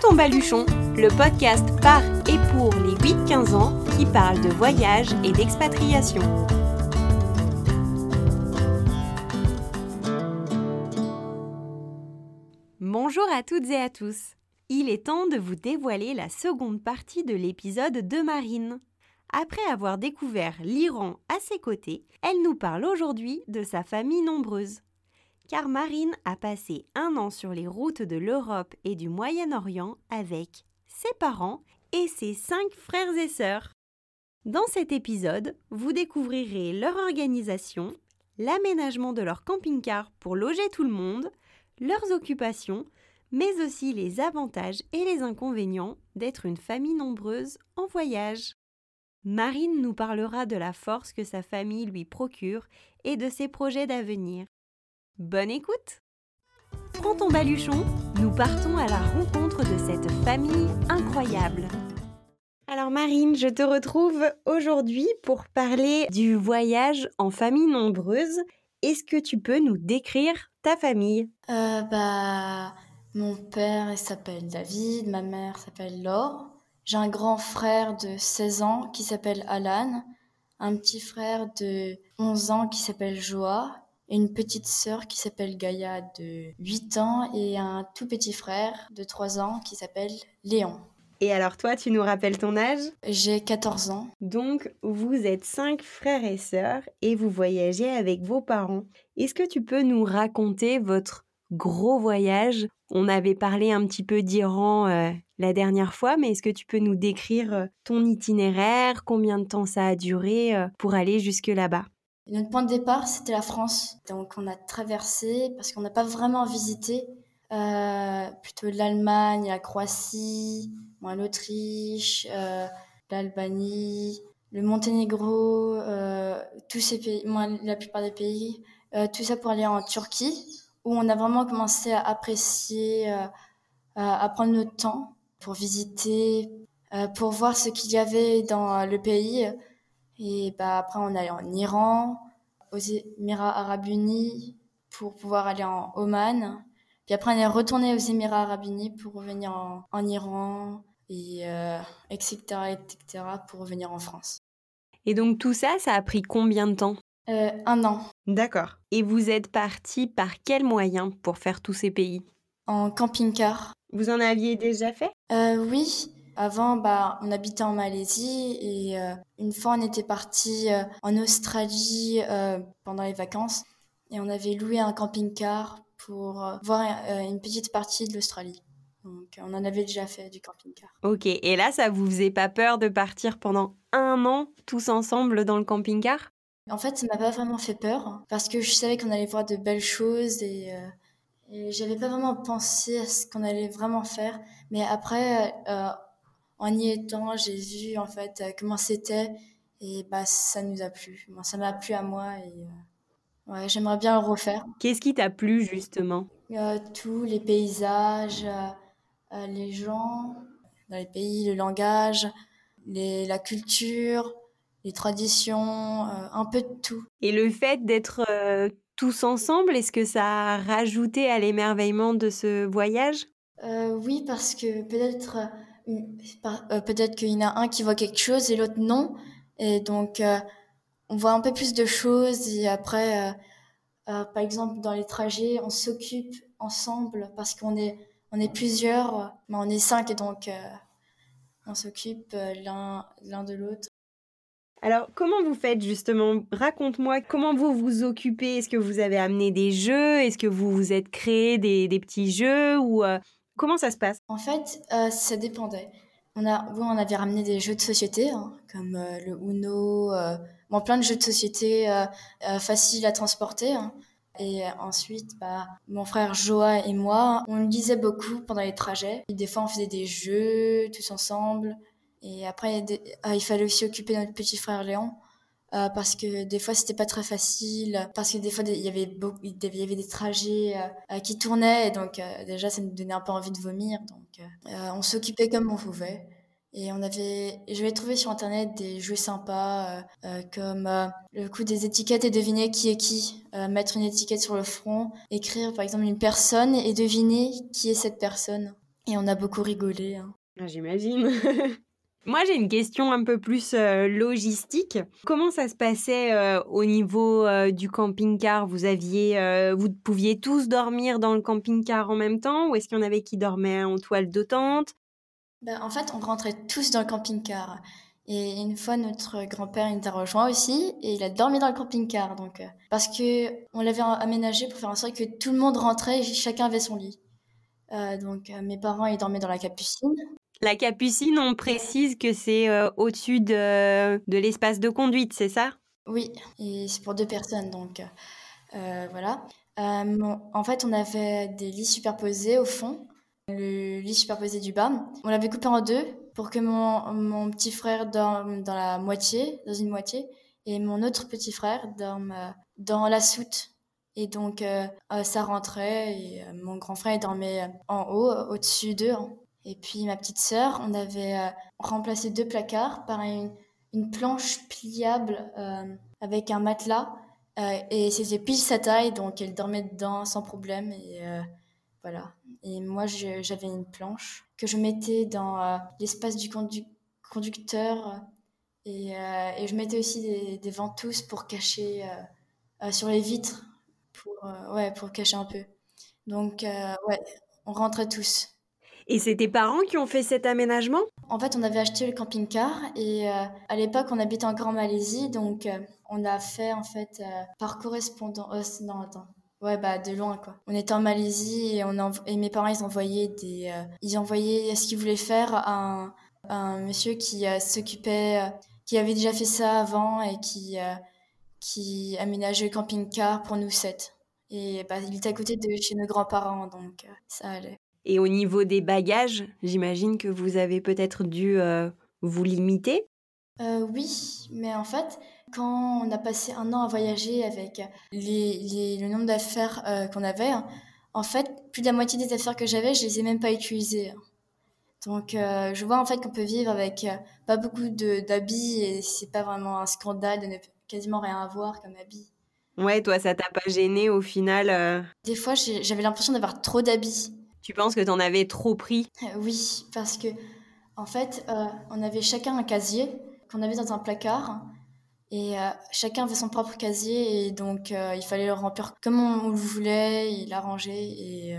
Tonton Baluchon, le podcast par et pour les 8-15 ans qui parle de voyage et d'expatriation. Bonjour à toutes et à tous. Il est temps de vous dévoiler la seconde partie de l'épisode de Marine. Après avoir découvert l'Iran à ses côtés, elle nous parle aujourd'hui de sa famille nombreuse car Marine a passé un an sur les routes de l'Europe et du Moyen-Orient avec ses parents et ses cinq frères et sœurs. Dans cet épisode, vous découvrirez leur organisation, l'aménagement de leur camping-car pour loger tout le monde, leurs occupations, mais aussi les avantages et les inconvénients d'être une famille nombreuse en voyage. Marine nous parlera de la force que sa famille lui procure et de ses projets d'avenir. Bonne écoute Prends ton baluchon, nous partons à la rencontre de cette famille incroyable. Alors Marine, je te retrouve aujourd'hui pour parler du voyage en famille nombreuse. Est-ce que tu peux nous décrire ta famille? Euh, Bah, mon père il s'appelle David, ma mère s'appelle Laure. J'ai un grand frère de 16 ans qui s'appelle Alan, un petit frère de 11 ans qui s'appelle Joa une petite sœur qui s'appelle Gaïa de 8 ans et un tout petit frère de 3 ans qui s'appelle Léon. Et alors toi, tu nous rappelles ton âge? J'ai 14 ans. Donc, vous êtes cinq frères et sœurs et vous voyagez avec vos parents. Est-ce que tu peux nous raconter votre gros voyage? On avait parlé un petit peu d'Iran euh, la dernière fois, mais est-ce que tu peux nous décrire euh, ton itinéraire Combien de temps ça a duré euh, pour aller jusque là-bas? Notre point de départ, c'était la France. Donc on a traversé, parce qu'on n'a pas vraiment visité, euh, plutôt l'Allemagne, la Croatie, l'Autriche, euh, l'Albanie, le Monténégro, euh, tous ces pays, la plupart des pays, tout ça pour aller en Turquie, où on a vraiment commencé à apprécier, à prendre notre temps pour visiter, pour voir ce qu'il y avait dans le pays et bah, après, on allait en Iran, aux Émirats Arabes Unis pour pouvoir aller en Oman. Puis après, on est retourné aux Émirats Arabes Unis pour revenir en, Iran, et euh, etc., etc., pour revenir en France. Et donc tout ça, ça a pris combien de temps? Euh, Un an. D'accord. Et vous êtes parti par quels moyens pour faire tous ces pays? En camping-car. Vous en aviez déjà fait? Euh, Oui. Avant, bah, on habitait en Malaisie et euh, une fois, on était parti euh, en Australie euh, pendant les vacances et on avait loué un camping-car pour voir une petite partie de l'Australie. Donc, on en avait déjà fait du camping-car. Ok, et là, ça vous faisait pas peur de partir pendant un an tous ensemble dans le camping-car? En fait, ça m'a pas vraiment fait peur parce que je savais qu'on allait voir de belles choses et, et j'avais pas vraiment pensé à ce qu'on allait vraiment faire. Mais après, en y étant, j'ai vu en fait euh, comment c'était et bah ça nous a plu. Bon, ça m'a plu à moi et euh, ouais, j'aimerais bien le refaire. Qu'est-ce qui t'a plu justement? Euh, Tous les paysages, les gens dans les pays, le langage, les, la culture, les traditions, un peu de tout. Et le fait d'être tous ensemble, est-ce que ça a rajouté à l'émerveillement de ce voyage? Oui, parce que peut-être euh, peut-être qu'il y en a un qui voit quelque chose et l'autre non. Et donc, euh, on voit un peu plus de choses. Et après, euh, par exemple, dans les trajets, on s'occupe ensemble parce qu'on est, on est plusieurs, mais on est cinq et donc on s'occupe l'un, de l'autre. Alors, comment vous faites justement? Raconte-moi comment vous vous occupez? Est-ce que vous avez amené des jeux? Est-ce que vous vous êtes créé des, des petits jeux Comment ça se passe? En fait, euh, ça dépendait. On, a, on avait ramené des jeux de société, hein, comme euh, le Uno, euh, bon, plein de jeux de société faciles à transporter. Hein. Et ensuite, bah, mon frère Joa et moi, on lisait beaucoup pendant les trajets. Et des fois, on faisait des jeux tous ensemble. Et après, il fallait aussi occuper notre petit frère Léon. Euh, parce que des fois c'était pas très facile, parce que des fois il y avait beaucoup, il y avait des trajets euh, euh, qui tournaient, et donc déjà ça nous donnait un peu envie de vomir, donc on s'occupait comme on pouvait. Et on avait, trouvé sur internet des jeux sympas comme le coup des étiquettes et deviner qui est qui, mettre une étiquette sur le front, écrire par exemple une personne et deviner qui est cette personne. Et on a beaucoup rigolé. Hein. Ah, j'imagine. Moi, j'ai une question un peu plus euh, logistique. Comment ça se passait euh, au niveau euh, du camping-car? Vous aviez, vous pouviez tous dormir dans le camping-car en même temps, ou est-ce qu'il y en avait qui dormaient en toile de ben, En fait, on rentrait tous dans le camping-car. Et une fois, notre grand-père nous a rejoint aussi, et il a dormi dans le camping-car. Donc, parce que on l'avait aménagé pour faire en sorte que tout le monde rentrait et chacun avait son lit. donc, mes parents, ils dormaient dans la capucine. La capucine, on précise que c'est euh, au-dessus de, l'espace de conduite, c'est ça? Oui, et c'est pour deux personnes, donc euh, voilà. Euh, en fait, on avait des lits superposés au fond, le lit superposé du bas. On l'avait coupé en deux pour que mon, petit frère dorme dans la moitié, dans une moitié, et mon autre petit frère dorme dans la soute. Et donc, ça rentrait, et mon grand frère dormait en haut, au-dessus d'eux. Hein. Et puis ma petite sœur, on avait euh, remplacé deux placards par une, planche pliable euh, avec un matelas. Euh, et c'était pile sa taille, donc elle dormait dedans sans problème. Et voilà. Et moi, j'avais une planche que je mettais dans l'espace du conducteur. Et, je mettais aussi des, des ventouses pour cacher sur les vitres, pour, ouais, pour cacher un peu. Donc, ouais, on rentrait tous. Et c'est tes parents qui ont fait cet aménagement? En fait, on avait acheté le camping-car et euh, à l'époque, on habitait encore en Malaisie, donc euh, on a fait en fait euh, par correspondance. non, attends. Ouais, bah de loin quoi. On était en Malaisie et, mes parents ils envoyaient des, ils envoyaient ce qu'ils voulaient faire à un, monsieur qui s'occupait, qui avait déjà fait ça avant et qui qui aménageait le camping-car pour nous sept. Et bah, il était à côté de chez nos grands-parents, donc ça allait. Et au niveau des bagages, j'imagine que vous avez peut-être dû euh, vous limiter euh, Oui, mais en fait, quand on a passé un an à voyager avec les, le nombre d'affaires euh, qu'on avait, en fait, plus de la moitié des affaires que j'avais, je les ai même pas utilisées. Donc, je vois en fait qu'on peut vivre avec pas beaucoup d'habits et c'est pas vraiment un scandale de ne quasiment rien avoir comme habits. Ouais, toi, ça t'a pas gêné au final Des fois, j'avais l'impression d'avoir trop d'habits. Tu penses que tu en avais trop pris? Euh, Oui, parce que en fait, euh, on avait chacun un casier qu'on avait dans un placard. Et euh, chacun avait son propre casier et donc il fallait le remplir comme on, le voulait, il l'arrangeait et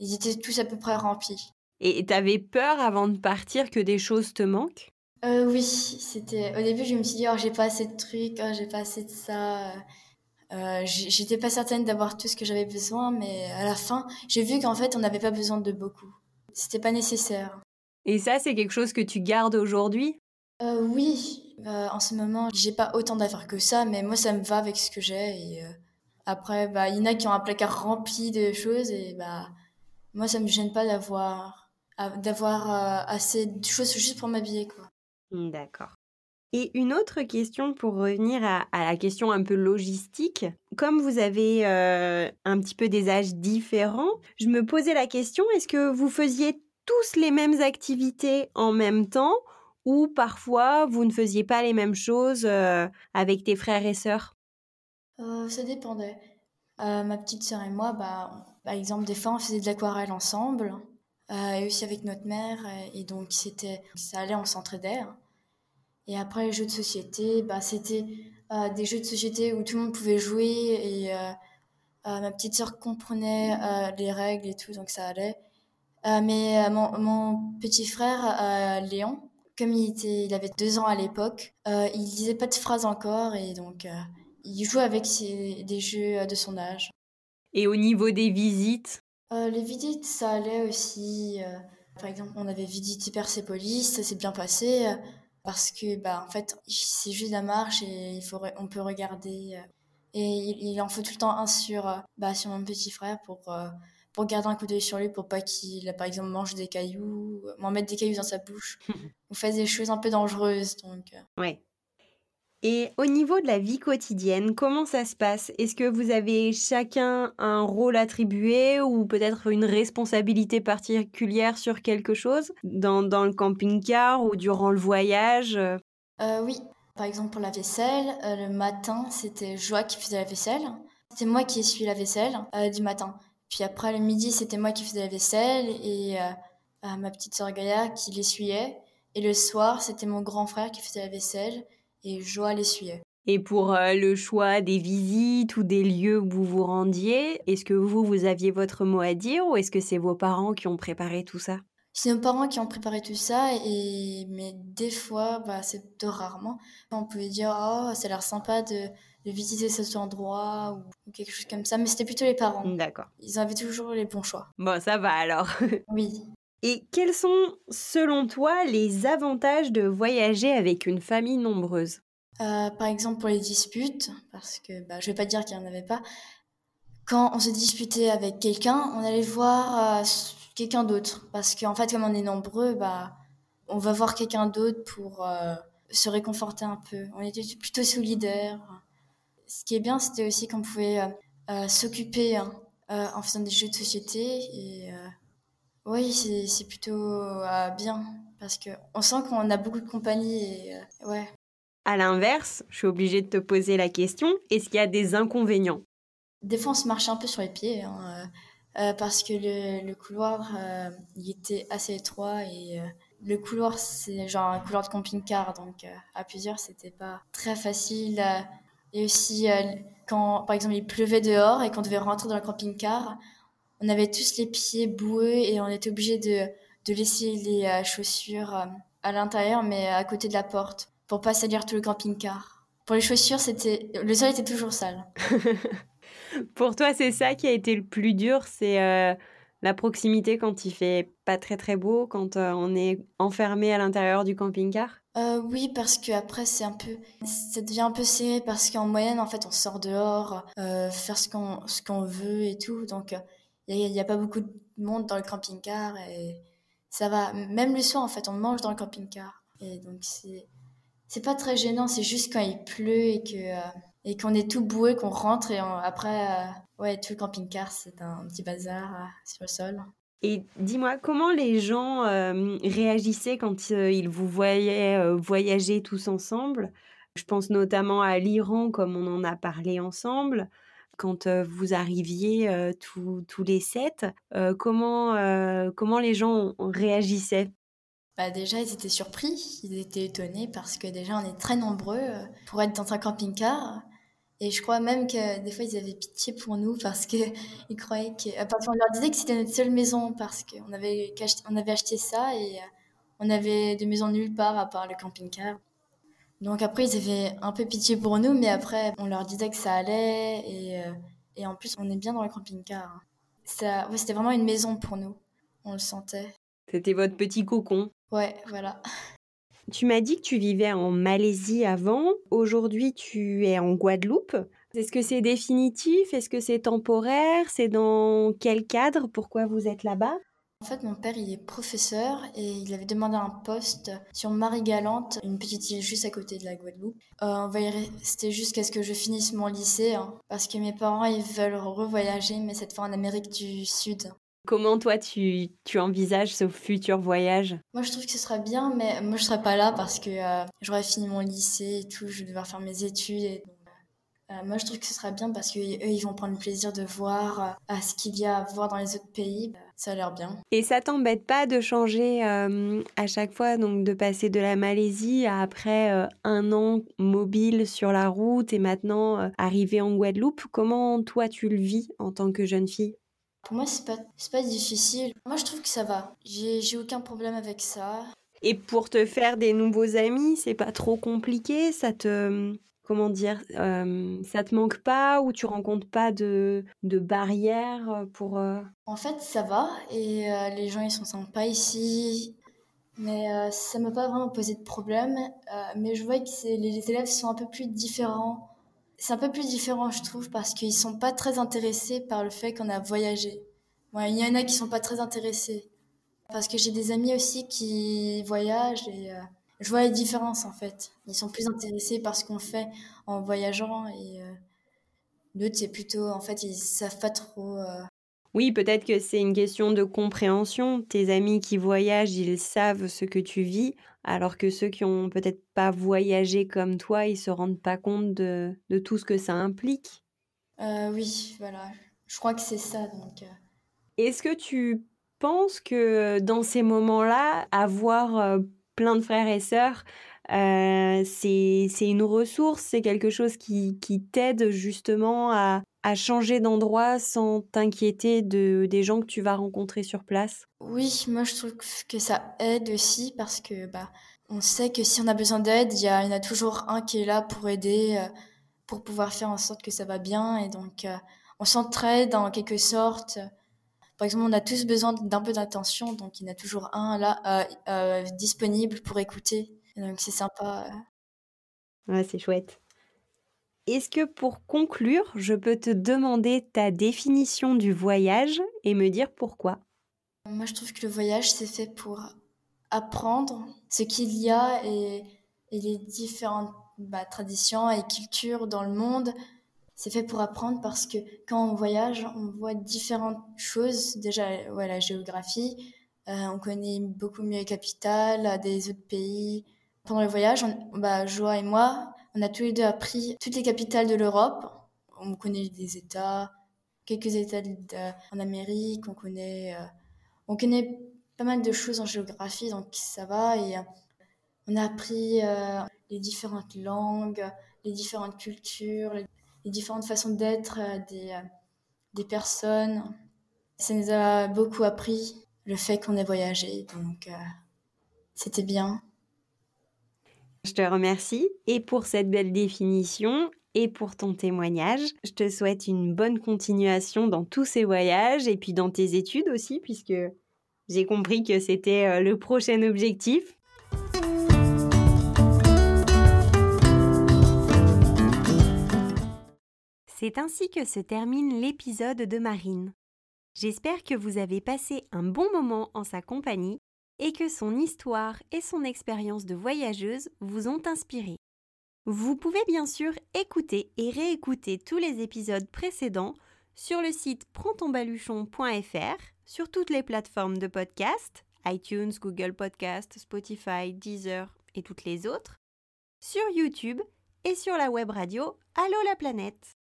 ils étaient tous à peu près remplis. Et t'avais peur avant de partir que des choses te manquent? Oui, c'était. Au début, je me suis dit oh j'ai pas assez de trucs, oh, j'ai pas assez de ça. Euh, j'étais pas certaine d'avoir tout ce que j'avais besoin, mais à la fin, j'ai vu qu'en fait, on n'avait pas besoin de beaucoup. C'était pas nécessaire. Et ça, c'est quelque chose que tu gardes aujourd'hui? Euh, Oui, euh, en ce moment, j'ai pas autant d'affaires que ça, mais moi, ça me va avec ce que j'ai. Après, bah, il y en a qui ont un placard rempli de choses, et bah, moi, ça me gêne pas d'avoir d'avoir assez de choses juste pour m'habiller, quoi. D'accord. Et une autre question pour revenir à, la question un peu logistique. Comme vous avez euh, un petit peu des âges différents, je me posais la question, est-ce que vous faisiez tous les mêmes activités en même temps ou parfois vous ne faisiez pas les mêmes choses euh, avec tes frères et sœurs? Euh, Ça dépendait. ma petite sœur et moi, bah, par exemple, des fois on faisait de l'aquarelle ensemble et aussi avec notre mère et donc c'était ça allait, on s'entraidait. Et après, les jeux de société, bah, c'était euh, des jeux de société où tout le monde pouvait jouer et euh, euh, ma petite sœur comprenait les règles et tout, donc ça allait. mais mon, mon, petit frère, Léon, comme il, était, il avait deux ans à l'époque, il disait pas de phrases encore et donc il jouait avec des jeux de son âge. Et au niveau des visites? Les visites, ça allait aussi. par exemple, on avait visité Persépolis, ça s'est bien passé parce que bah en fait c'est juste la marche et il faut on peut regarder euh, et il, en faut tout le temps un sur euh, bah, sur mon petit frère pour euh, pour garder un coup d'œil sur lui pour pas qu'il par exemple mange des cailloux m'en mettre des cailloux dans sa bouche ou fasse des choses un peu dangereuses donc ouais et au niveau de la vie quotidienne, comment ça se passe? Est-ce que vous avez chacun un rôle attribué ou peut-être une responsabilité particulière sur quelque chose? Dans, le camping-car ou durant le voyage euh, Oui, par exemple pour la vaisselle, euh, le matin c'était Joie qui faisait la vaisselle. C'était moi qui essuyais la vaisselle euh, du matin. Puis après le midi c'était moi qui faisais la vaisselle et ma petite sœur Gaïa qui l'essuyait. Et le soir, c'était mon grand frère qui faisait la vaisselle et Joa l'essuyait. Et pour euh, le choix des visites ou des lieux où vous vous rendiez, est-ce que vous, vous aviez votre mot à dire ou est-ce que c'est vos parents qui ont préparé tout ça? C'est nos parents qui ont préparé tout ça, et... mais des fois, bah, c'est plutôt rarement. On pouvait dire Oh, ça a l'air sympa de, de visiter cet endroit ou quelque chose comme ça, mais c'était plutôt les parents. D'accord. Ils avaient toujours les bons choix. Bon, ça va alors. oui. Et quels sont, selon toi, les avantages de voyager avec une famille nombreuse? Euh, par exemple pour les disputes, parce que bah, je vais pas dire qu'il n'y en avait pas. Quand on se disputait avec quelqu'un, on allait voir euh, quelqu'un d'autre. Parce qu'en fait, comme on est nombreux, bah, on va voir quelqu'un d'autre pour euh, se réconforter un peu. On était plutôt solidaires. Ce qui est bien, c'était aussi qu'on pouvait s'occuper hein, en faisant des jeux de société. Et oui, c'est plutôt bien. Parce qu'on sent qu'on a beaucoup de compagnie. Et, ouais. À l'inverse, je suis obligée de te poser la question, est-ce qu'il y a des inconvénients? Des fois, on se marche un peu sur les pieds, hein, euh, euh, parce que le, couloir, euh, il était assez étroit et le couloir, c'est genre un couloir de camping-car, donc à plusieurs, c'était pas très facile. et aussi, quand par exemple il pleuvait dehors et qu'on devait rentrer dans le camping-car, on avait tous les pieds boueux et on était obligé de, de laisser les chaussures à l'intérieur, mais à côté de la porte pour pas salir tout le camping-car. Pour les chaussures, c'était le sol était toujours sale. pour toi, c'est ça qui a été le plus dur, c'est euh, la proximité quand il fait pas très très beau, quand euh, on est enfermé à l'intérieur du camping-car? Euh, oui, parce que après c'est un peu, ça devient un peu serré parce qu'en moyenne, en fait, on sort dehors, faire ce qu'on ce qu'on veut et tout, donc il n'y a, pas beaucoup de monde dans le camping-car et ça va. Même le soir, en fait, on mange dans le camping-car et donc c'est pas très gênant, c'est juste quand il pleut et que euh, et qu'on est tout boueux, qu'on rentre et après, euh, ouais, tout le camping-car, c'est un petit bazar euh, sur le sol. Et dis-moi, comment les gens réagissaient quand ils vous voyaient voyager tous ensemble? Je pense notamment à l'Iran, comme on en a parlé ensemble. Quand vous arriviez tous les sept, comment, comment les gens réagissaient? Bah déjà, ils étaient surpris, ils étaient étonnés parce que déjà, on est très nombreux euh, pour être dans un camping-car. Et je crois même que des fois, ils avaient pitié pour nous parce qu'ils croyaient que. Euh, parce qu'on leur disait que c'était notre seule maison parce qu'on avait, on avait acheté ça et euh, on avait de maison nulle part à part le camping-car. Donc après, ils avaient un peu pitié pour nous, mais après, on leur disait que ça allait et, et en plus, on est bien dans le camping-car. Ça, ouais, c'était vraiment une maison pour nous. On le sentait. C'était votre petit cocon. Ouais, voilà. Tu m'as dit que tu vivais en Malaisie avant. Aujourd'hui, tu es en Guadeloupe. Est-ce que c'est définitif? Est-ce que c'est temporaire? C'est dans quel cadre? Pourquoi vous êtes là-bas? En fait, mon père, il est professeur et il avait demandé un poste sur Marie-Galante, une petite île juste à côté de la Guadeloupe. Euh, on va y rester jusqu'à ce que je finisse mon lycée, hein, parce que mes parents, ils veulent revoyager, mais cette fois en Amérique du Sud. Comment toi tu, tu, envisages ce futur voyage? Moi je trouve que ce sera bien, mais moi je serai pas là parce que euh, j'aurais fini mon lycée et tout, je vais devoir faire mes études. Et euh, moi je trouve que ce sera bien parce qu'eux ils vont prendre le plaisir de voir euh, ce qu'il y a à voir dans les autres pays. Ça a l'air bien. Et ça t'embête pas de changer à chaque fois, donc de passer de la Malaisie à après un an mobile sur la route et maintenant arriver en Guadeloupe? Comment toi tu le vis en tant que jeune fille? Pour moi, c'est pas, pas difficile. Moi, je trouve que ça va. J'ai aucun problème avec ça. Et pour te faire des nouveaux amis, c'est pas trop compliqué? Ça te. Comment dire euh, Ça te manque pas ou tu rencontres pas de, de barrières pour. Euh? En fait, ça va. Et euh, les gens, ils sont sympas ici. Mais ça m'a pas vraiment posé de problème. mais je vois que les élèves sont un peu plus différents c'est un peu plus différent, je trouve, parce qu'ils sont pas très intéressés par le fait qu'on a voyagé. il y en a qui sont pas très intéressés. Parce que j'ai des amis aussi qui voyagent et je vois les différences en fait. Ils sont plus intéressés par ce qu'on fait en voyageant et euh, d'autres, c'est plutôt, en fait, ils savent pas trop. Euh. Oui, peut-être que c'est une question de compréhension. Tes amis qui voyagent, ils savent ce que tu vis alors que ceux qui ont peut-être pas voyagé comme toi, ils se rendent pas compte de, tout ce que ça implique. Euh, oui, voilà. Je crois que c'est ça. Donc. Euh. Est-ce que tu pense que dans ces moments-là, avoir euh, plein de frères et sœurs, euh, c'est une ressource, c'est quelque chose qui, qui t'aide justement à, à changer d'endroit sans t'inquiéter de, des gens que tu vas rencontrer sur place Oui, moi je trouve que ça aide aussi parce que bah, on sait que si on a besoin d'aide, il y, en a toujours un qui est là pour aider, euh, pour pouvoir faire en sorte que ça va bien. Et donc, euh, on s'entraide en quelque sorte. Par exemple, on a tous besoin d'un peu d'attention, donc il y en a toujours un là euh, disponible pour écouter. donc, c'est sympa. Ouais, c'est chouette. Est-ce que pour conclure, je peux te demander ta définition du voyage et me dire pourquoi? Moi, je trouve que le voyage, c'est fait pour apprendre ce qu'il y a et, les différentes bah, traditions et cultures dans le monde. C'est fait pour apprendre parce que quand on voyage, on voit différentes choses. Déjà, ouais, la géographie, euh, on connaît beaucoup mieux les capitales des autres pays. Pendant le voyage, bah, Joa et moi, on a tous les deux appris toutes les capitales de l'Europe. On connaît des États, quelques États en Amérique, on connaît, euh, on connaît pas mal de choses en géographie, donc ça va. Et euh, on a appris euh, les différentes langues, les différentes cultures, différentes façons d'être euh, des, des personnes. Ça nous a beaucoup appris le fait qu'on ait voyagé, donc c'était bien. Je te remercie et pour cette belle définition et pour ton témoignage. Je te souhaite une bonne continuation dans tous ces voyages et puis dans tes études aussi, puisque j'ai compris que c'était euh, le prochain objectif. C'est ainsi que se termine l'épisode de Marine. J'espère que vous avez passé un bon moment en sa compagnie et que son histoire et son expérience de voyageuse vous ont inspiré. Vous pouvez bien sûr écouter et réécouter tous les épisodes précédents sur le site prendtonbaluchon.fr sur toutes les plateformes de podcast, iTunes, Google Podcast, Spotify, Deezer et toutes les autres, sur YouTube et sur la web radio Allô la planète.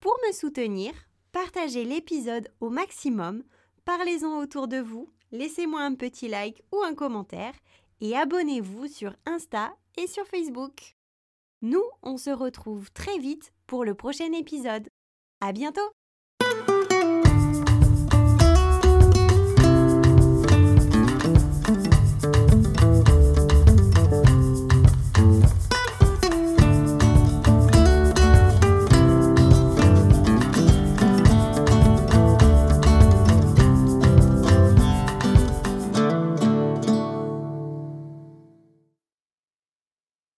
Pour me soutenir, partagez l'épisode au maximum, parlez-en autour de vous, laissez-moi un petit like ou un commentaire et abonnez-vous sur Insta et sur Facebook. Nous, on se retrouve très vite pour le prochain épisode. À bientôt!